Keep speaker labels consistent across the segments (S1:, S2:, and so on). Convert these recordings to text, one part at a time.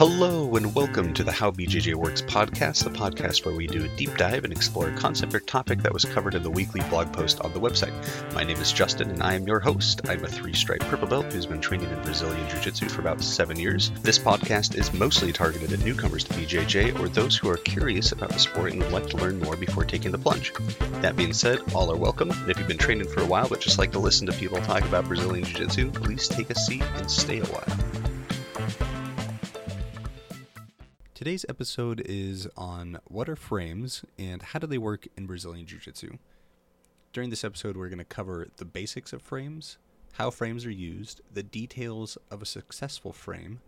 S1: Hello, and welcome to the How BJJ Works podcast, the podcast where we do a deep dive and explore a concept or topic that was covered in the weekly blog post on the website. My name is Justin, and I am your host. I'm a three stripe purple belt who's been training in Brazilian Jiu Jitsu for about seven years. This podcast is mostly targeted at newcomers to BJJ or those who are curious about the sport and would like to learn more before taking the plunge. That being said, all are welcome, and if you've been training for a while but just like to listen to people talk about Brazilian Jiu Jitsu, please take a seat and stay a while. Today's episode is on what are frames and how do they work in Brazilian Jiu Jitsu. During this episode, we're going to cover the basics of frames, how frames are used, the details of a successful frame,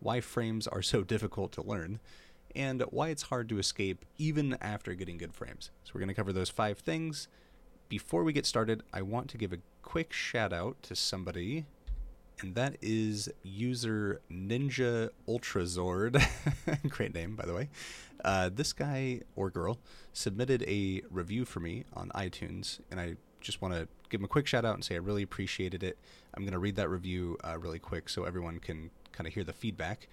S1: why frames are so difficult to learn, and why it's hard to escape even after getting good frames. So, we're going to cover those five things. Before we get started, I want to give a quick shout out to somebody and that is user Ninja Ultrazord. Great name, by the way. Uh, this guy or girl submitted a review for me on iTunes, and I just want to give him a quick shout out and say I really appreciated it. I'm going to read that review uh, really quick so everyone can kind of hear the feedback.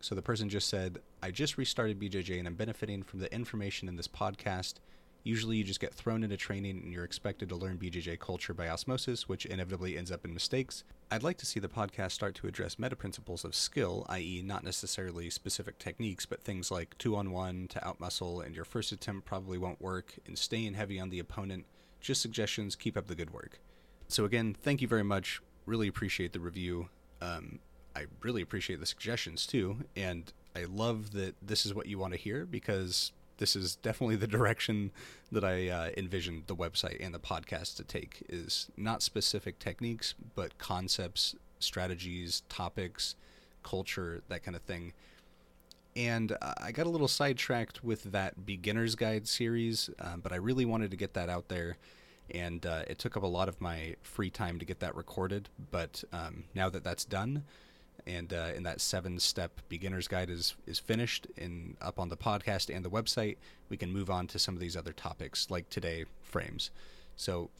S1: So the person just said, I just restarted BJJ and I'm benefiting from the information in this podcast. Usually, you just get thrown into training and you're expected to learn BJJ culture by osmosis, which inevitably ends up in mistakes. I'd like to see the podcast start to address meta principles of skill, i.e., not necessarily specific techniques, but things like two on one to outmuscle, and your first attempt probably won't work, and staying heavy on the opponent. Just suggestions, keep up the good work. So, again, thank you very much. Really appreciate the review. Um, I really appreciate the suggestions too, and I love that this is what you want to hear because this is definitely the direction that I uh, envisioned the website and the podcast to take is not specific techniques, but concepts, strategies, topics, culture, that kind of thing. And I got a little sidetracked with that beginner's guide series, um, but I really wanted to get that out there. And uh, it took up a lot of my free time to get that recorded. But um, now that that's done, and uh, and that seven step beginner's guide is is finished and up on the podcast and the website we can move on to some of these other topics like today frames. So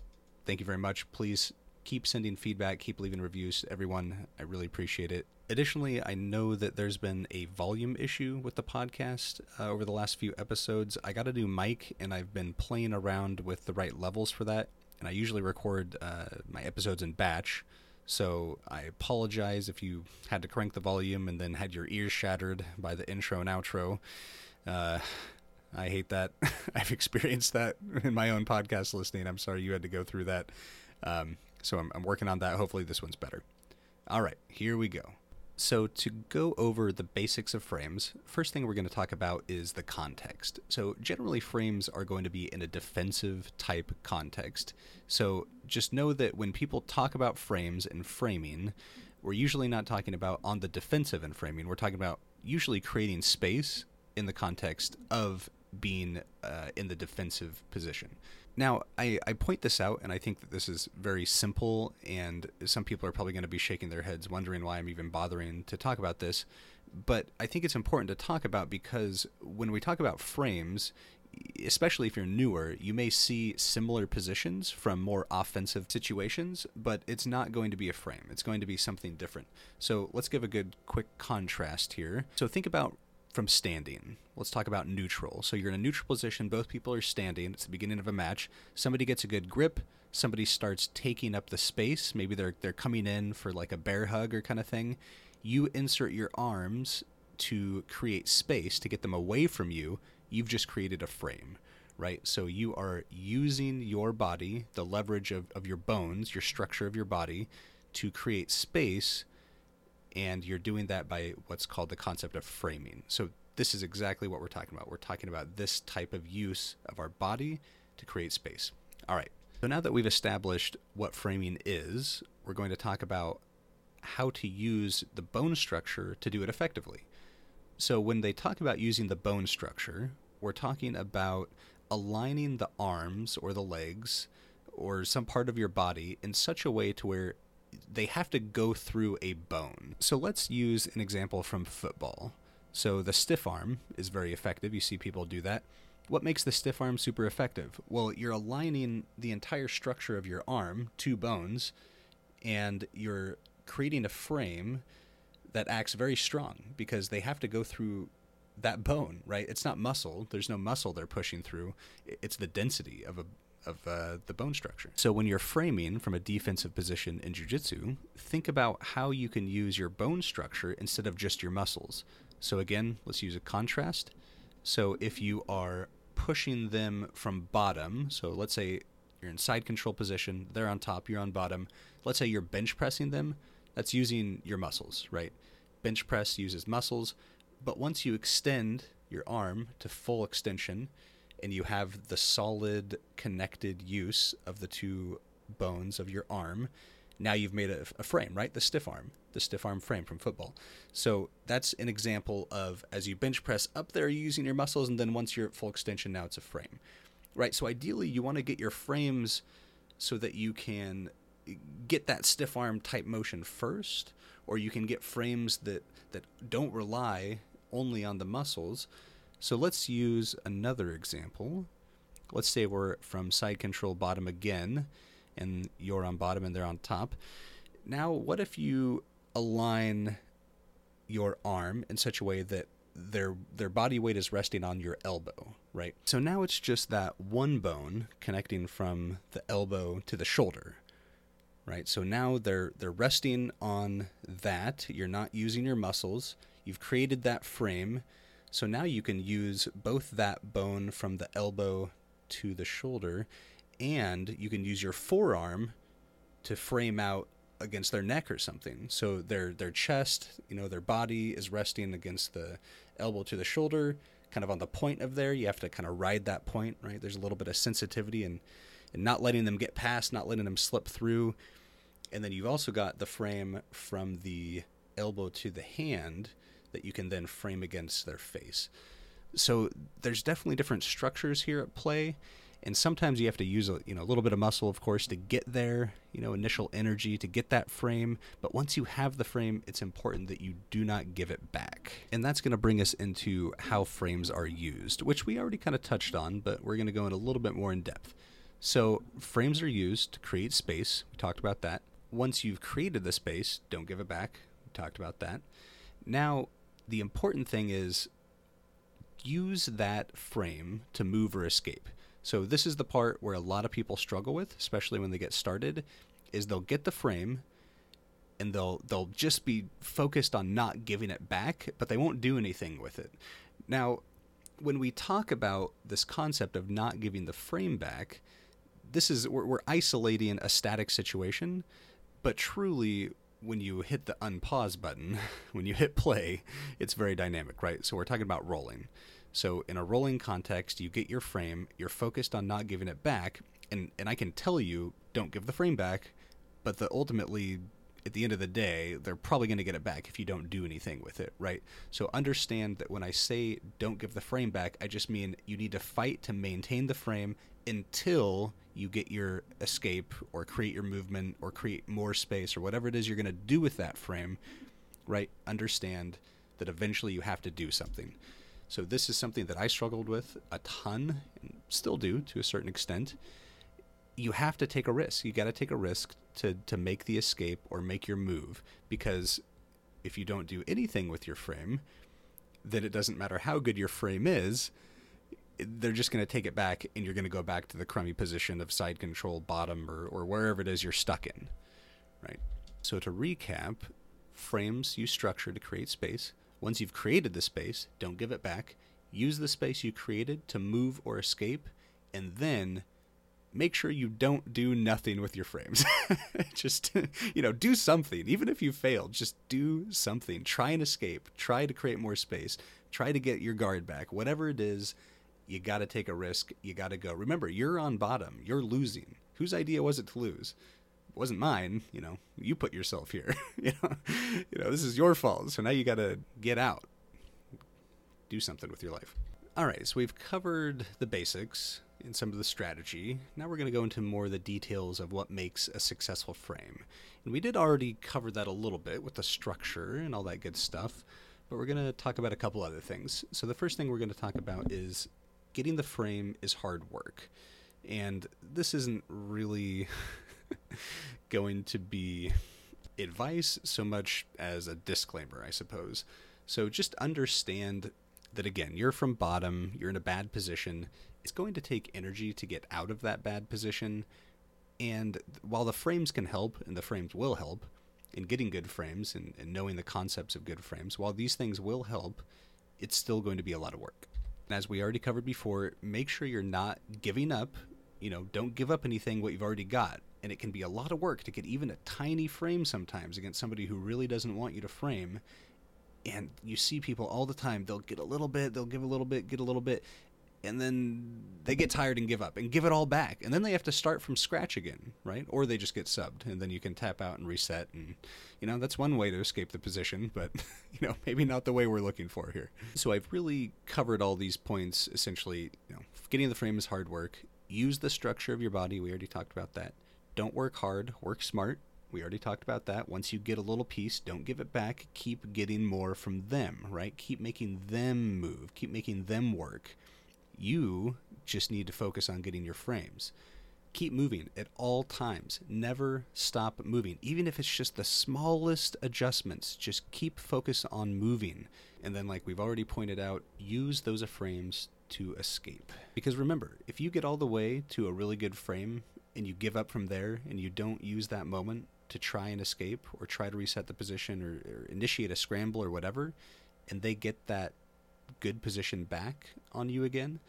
S1: thank you very much. Please keep sending feedback keep leaving reviews everyone. I really appreciate it. Additionally i know that there's been a volume issue with the podcast uh, over the last few episodes. I got a new mic and i've been playing around with the right levels for that and i usually record uh, my episodes in batch so I apologize if you had to crank the volume and then had your ears shattered by the intro and outro. Uh, I hate that. I've experienced that in my own podcast listening. I'm sorry you had to go through that. Um, so I'm, I'm working on that. Hopefully, this one's better. All right, here we go. So, to go over the basics of frames, first thing we're going to talk about is the context. So, generally, frames are going to be in a defensive type context. So, just know that when people talk about frames and framing, we're usually not talking about on the defensive and framing. We're talking about usually creating space in the context of being uh, in the defensive position. Now, I, I point this out, and I think that this is very simple, and some people are probably going to be shaking their heads, wondering why I'm even bothering to talk about this. But I think it's important to talk about because when we talk about frames, especially if you're newer, you may see similar positions from more offensive situations, but it's not going to be a frame. It's going to be something different. So let's give a good quick contrast here. So think about from standing. Let's talk about neutral. So you're in a neutral position, both people are standing. It's the beginning of a match. Somebody gets a good grip, somebody starts taking up the space. Maybe they're they're coming in for like a bear hug or kind of thing. You insert your arms to create space to get them away from you. You've just created a frame, right? So you are using your body, the leverage of, of your bones, your structure of your body, to create space and you're doing that by what's called the concept of framing. So this is exactly what we're talking about. We're talking about this type of use of our body to create space. All right. So now that we've established what framing is, we're going to talk about how to use the bone structure to do it effectively. So when they talk about using the bone structure, we're talking about aligning the arms or the legs or some part of your body in such a way to where they have to go through a bone. So let's use an example from football. So the stiff arm is very effective. You see people do that. What makes the stiff arm super effective? Well, you're aligning the entire structure of your arm, two bones, and you're creating a frame that acts very strong because they have to go through that bone, right? It's not muscle. There's no muscle they're pushing through. It's the density of a of uh, the bone structure. So when you're framing from a defensive position in jiu-jitsu, think about how you can use your bone structure instead of just your muscles. So again, let's use a contrast. So if you are pushing them from bottom, so let's say you're in side control position, they're on top, you're on bottom. Let's say you're bench pressing them, that's using your muscles, right? Bench press uses muscles, but once you extend your arm to full extension and you have the solid connected use of the two bones of your arm, now you've made a, a, frame, right? The stiff arm, the stiff arm frame from football. So that's an example of as you bench press up there using your muscles, and then once you're at full extension, now it's a frame, right? So ideally, you want to get your frames so that you can get that stiff arm type motion first, or you can get frames that that don't rely only on the muscles. So let's use another example. Let's say we're from side control bottom again, and you're on bottom and they're on top. Now, what if you align your arm in such a way that their their body weight is resting on your elbow, right? So now it's just that one bone connecting from the elbow to the shoulder right? So now they're they're resting on that. You're not using your muscles. You've created that frame. So now you can use both that bone from the elbow to the shoulder and you can use your forearm to frame out against their neck or something. So their their chest, you know, their body is resting against the elbow to the shoulder, kind of on the point of there. You have to kind of ride that point, right? There's a little bit of sensitivity and and not letting them get past, not letting them slip through. And then you've also got the frame from the elbow to the hand that you can then frame against their face. So there's definitely different structures here at play. And sometimes you have to use a you know a little bit of muscle, of course, to get there, you know, initial energy to get that frame. But once you have the frame, it's important that you do not give it back. And that's going to bring us into how frames are used, which we already kind of touched on, but we're going to go in a little bit more in depth. So frames are used to create space. We talked about that once you've created the space, don't give it back. We talked about that. Now, the important thing is use that frame to move or escape. So this is the part where a lot of people struggle with, especially when they get started, is they'll get the frame and they'll they'll just be focused on not giving it back, but they won't do anything with it. Now, when we talk about this concept of not giving the frame back, this is we're, we're isolating a static situation but truly, when you hit the unpause button, when you hit play, it's very dynamic, right? So we're talking about rolling. So in a rolling context, you get your frame, you're focused on not giving it back, and, and I can tell you, don't give the frame back, but the ultimately at the end of the day, they're probably going to get it back if you don't do anything with it, right? So understand that when I say don't give the frame back, I just mean you need to fight to maintain the frame until you get your escape or create your movement or create more space or whatever it is you're going to do with that frame, right? Understand that eventually you have to do something. So this is something that I struggled with a ton and still do to a certain extent. You have to take a risk. You got to take a risk to to make the escape or make your move because if you don't do anything with your frame, then it doesn't matter how good your frame is, they're just going to take it back and you're going to go back to the crummy position of side control bottom or, or wherever it is you're stuck in right so to recap frames use structure to create space once you've created the space don't give it back use the space you created to move or escape and then make sure you don't do nothing with your frames. just, you know, do something. Even if you fail just do something. Try and escape. Try to create more space. Try to get your guard back. Whatever it is, you got to take a risk. You got to go. Remember, you're on bottom. You're losing. Whose idea was it to lose? It wasn't mine. You know, you put yourself here. you know, you know, this is your fault. So now you got to get out. Do something with your life. All right, so we've covered the basics and some of the strategy. Now we're going to go into more of the details of what makes a successful frame. And we did already cover that a little bit with the structure and all that good stuff, but we're going to talk about a couple other things. So the first thing we're going to talk about is getting the frame is hard work. And this isn't really going to be advice so much as a disclaimer, I suppose. So just understand that again, you're from bottom, you're in a bad position. It's going to take energy to get out of that bad position. And while the frames can help, and the frames will help in getting good frames and, and knowing the concepts of good frames, while these things will help, it's still going to be a lot of work. As we already covered before, make sure you're not giving up. You know, don't give up anything what you've already got. And it can be a lot of work to get even a tiny frame sometimes against somebody who really doesn't want you to frame and you see people all the time they'll get a little bit they'll give a little bit get a little bit and then they get tired and give up and give it all back and then they have to start from scratch again right or they just get subbed and then you can tap out and reset and you know that's one way to escape the position but you know maybe not the way we're looking for here so i've really covered all these points essentially you know getting the frame is hard work use the structure of your body we already talked about that don't work hard work smart we already talked about that. Once you get a little piece, don't give it back. Keep getting more from them, right? Keep making them move. Keep making them work. You just need to focus on getting your frames. Keep moving at all times. Never stop moving. Even if it's just the smallest adjustments, just keep focus on moving. And then, like we've already pointed out, use those frames to escape. Because remember, if you get all the way to a really good frame and you give up from there and you don't use that moment to try and escape or try to reset the position or, or initiate a scramble or whatever, and they get that good position back on you again,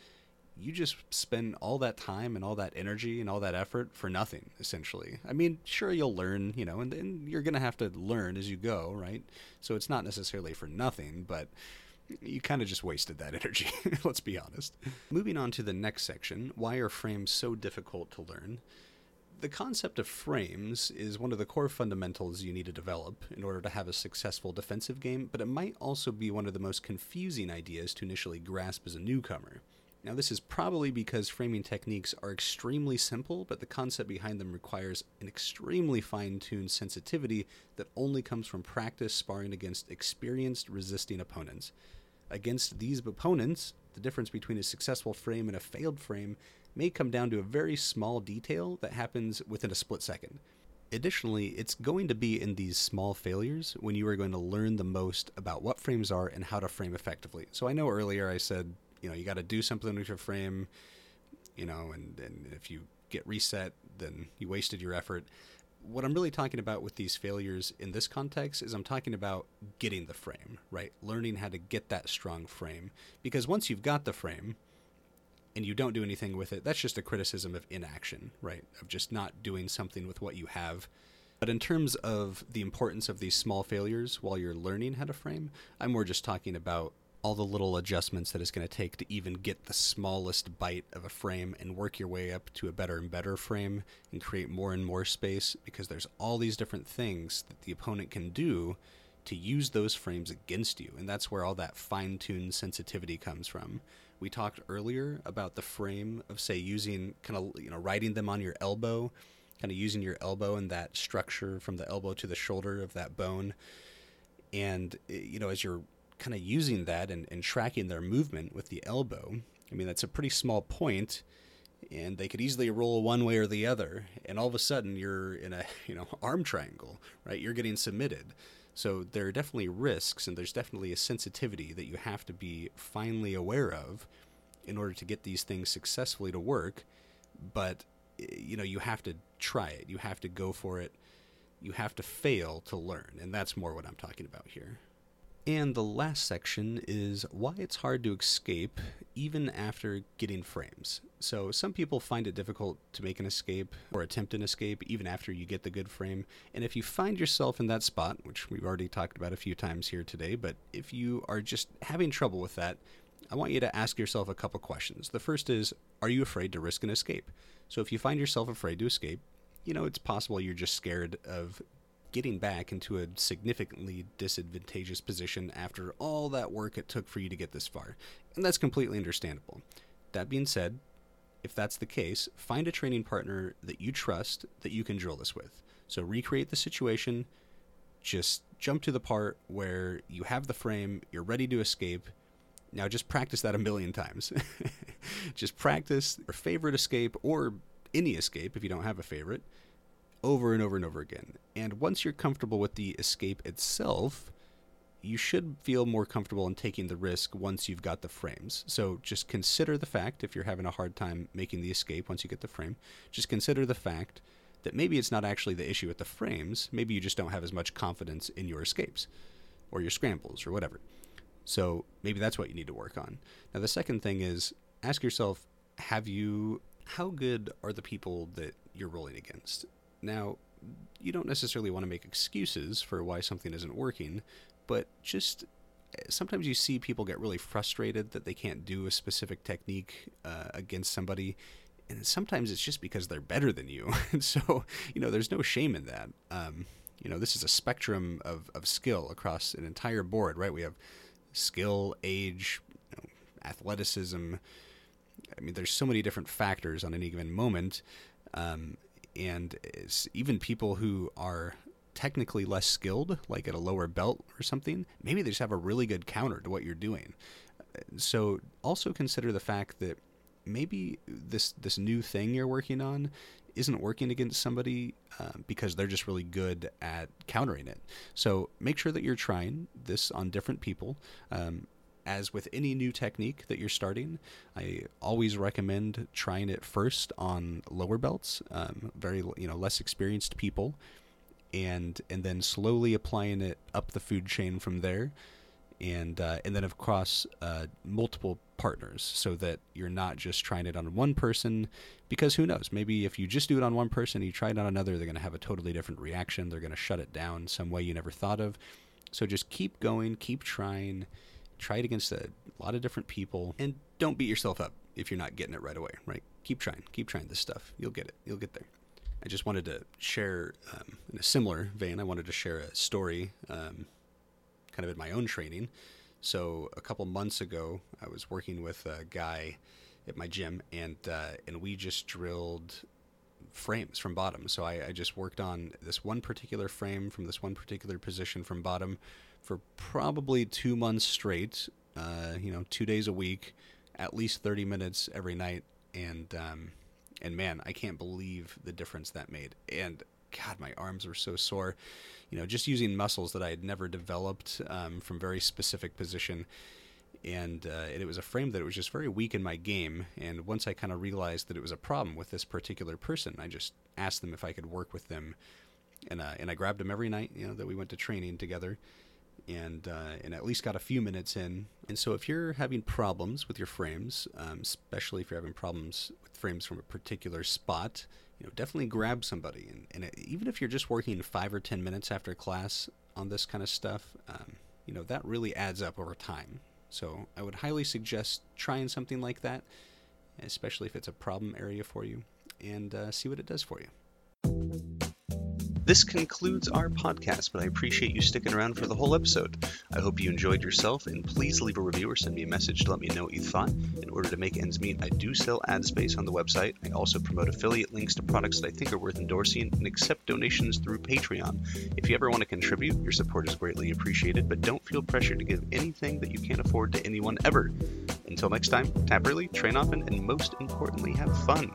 S1: you just spend all that time and all that energy and all that effort for nothing, essentially. I mean, sure, you'll learn, you know, and, and you're going to have to learn as you go, right? So it's not necessarily for nothing, but you kind of just wasted that energy, let's be honest. Moving on to the next section why are frames so difficult to learn? The concept of frames is one of the core fundamentals you need to develop in order to have a successful defensive game, but it might also be one of the most confusing ideas to initially grasp as a newcomer. Now, this is probably because framing techniques are extremely simple, but the concept behind them requires an extremely fine tuned sensitivity that only comes from practice sparring against experienced resisting opponents. Against these opponents, the difference between a successful frame and a failed frame may come down to a very small detail that happens within a split second. Additionally, it's going to be in these small failures when you are going to learn the most about what frames are and how to frame effectively. So I know earlier I said, you know, you got to do something with your frame, you know, and, and if you get reset, then you wasted your effort. What I'm really talking about with these failures in this context is I'm talking about getting the frame, right? Learning how to get that strong frame. Because once you've got the frame, and you don't do anything with it, that's just a criticism of inaction, right? Of just not doing something with what you have. But in terms of the importance of these small failures while you're learning how to frame, I'm more just talking about all the little adjustments that it's going to take to even get the smallest bite of a frame and work your way up to a better and better frame and create more and more space because there's all these different things that the opponent can do to use those frames against you. And that's where all that fine tuned sensitivity comes from we talked earlier about the frame of say using kind of you know riding them on your elbow kind of using your elbow and that structure from the elbow to the shoulder of that bone and eh, you know as you're kind of using that and, and tracking their movement with the elbow i mean that's a pretty small point and they could easily roll one way or the other and all of a sudden you're in a you know arm triangle right you're getting submitted so there are definitely risks, and there's definitely a sensitivity that you have to be finely aware of in order to get these things successfully to work. But eh, you know, you have to try it. You have to go for it. You have to fail to learn, and that's more what I'm talking about here. And the last section is why it's hard to escape even after getting frames. So, some people find it difficult to make an escape or attempt an escape even after you get the good frame. And if you find yourself in that spot, which we've already talked about a few times here today, but if you are just having trouble with that, I want you to ask yourself a couple questions. The first is Are you afraid to risk an escape? So, if you find yourself afraid to escape, you know, it's possible you're just scared of getting back into a significantly disadvantageous position after all that work it took for you to get this far. And that's completely understandable. That being said, if that's the case, find a training partner that you trust that you can drill this with. So recreate the situation, just jump to the part where you have the frame, you're ready to escape. Now just practice that a million times. just practice your favorite escape or any escape if you don't have a favorite over and over and over again. And once you're comfortable with the escape itself, you should feel more comfortable in taking the risk once you've got the frames. So just consider the fact, if you're having a hard time making the escape once you get the frame, just consider the fact that maybe it's not actually the issue with the frames. Maybe you just don't have as much confidence in your escapes or your scrambles or whatever. So maybe that's what you need to work on. Now, the second thing is ask yourself have you, how good are the people that you're rolling against? Now, you don't necessarily want to make excuses for why something isn't working, but just sometimes you see people get really frustrated that they can't do a specific technique uh, against somebody and sometimes it's just because they're better than you. And so you know there's no shame in that. Um, you know this is a spectrum of, of skill across an entire board right? We have skill age you know, athleticism. I mean there's so many different factors on any given moment. Um, and even people who are technically less skilled, like at a lower belt or something, maybe they just have a really good counter to what you're doing. So also consider the fact that maybe this this new thing you're working on isn't working against somebody uh, because they're just really good at countering it. So make sure that you're trying this on different people. Um, as with any new technique that you're starting, I always recommend trying it first on lower belts, um, very you know less experienced people, and and then slowly applying it up the food chain from there, and uh, and then across uh, multiple partners, so that you're not just trying it on one person, because who knows? Maybe if you just do it on one person, you try it on another, they're going to have a totally different reaction. They're going to shut it down some way you never thought of. So just keep going, keep trying, try it against a lot of different people, and don't beat yourself up if you're not getting it right away. Right? Keep trying, keep trying this stuff. You'll get it. You'll get there. I just wanted to share, um, in a similar vein, I wanted to share a story um, kind of in my own training. So a couple months ago, I was working with a guy at my gym, and uh, and we just drilled frames from bottom. So I, I, just worked on this one particular frame from this one particular position from bottom for probably two months straight. Uh, you know, two days a week, at least thirty minutes every night, and um, and man, I can't believe the difference that made. And God, my arms were so sore. You know, just using muscles that I had never developed um, from very specific position. And, uh, and it was a frame that it was just very weak in my game. And once I kind of realized that it was a problem with this particular person, I just asked them if I could work with them. And, uh, and I grabbed him every night, you know, that we went to training together and uh, and at least got a few minutes in. And so if you're having problems with your frames, um, especially if you're having problems with frames from a particular spot, you know, definitely grab somebody. And, and it, even if you're just working five or ten minutes after class on this kind of stuff, um, you know, that really adds up over time. So I would highly suggest trying something like that, especially if it's a problem area for you, and uh, see what it does for you. This concludes our podcast, but I appreciate you sticking around for the whole episode. I hope you enjoyed yourself, and please leave a review or send me a message to let me know what you thought. In order to make ends meet, I do sell ad space on the website. I also promote affiliate links to products that I think are worth endorsing and accept donations through Patreon. If you ever want to contribute, your support is greatly appreciated, but don't feel pressured to give anything that you can't afford to anyone ever. Until next time, tap early, train often, and most importantly, have fun.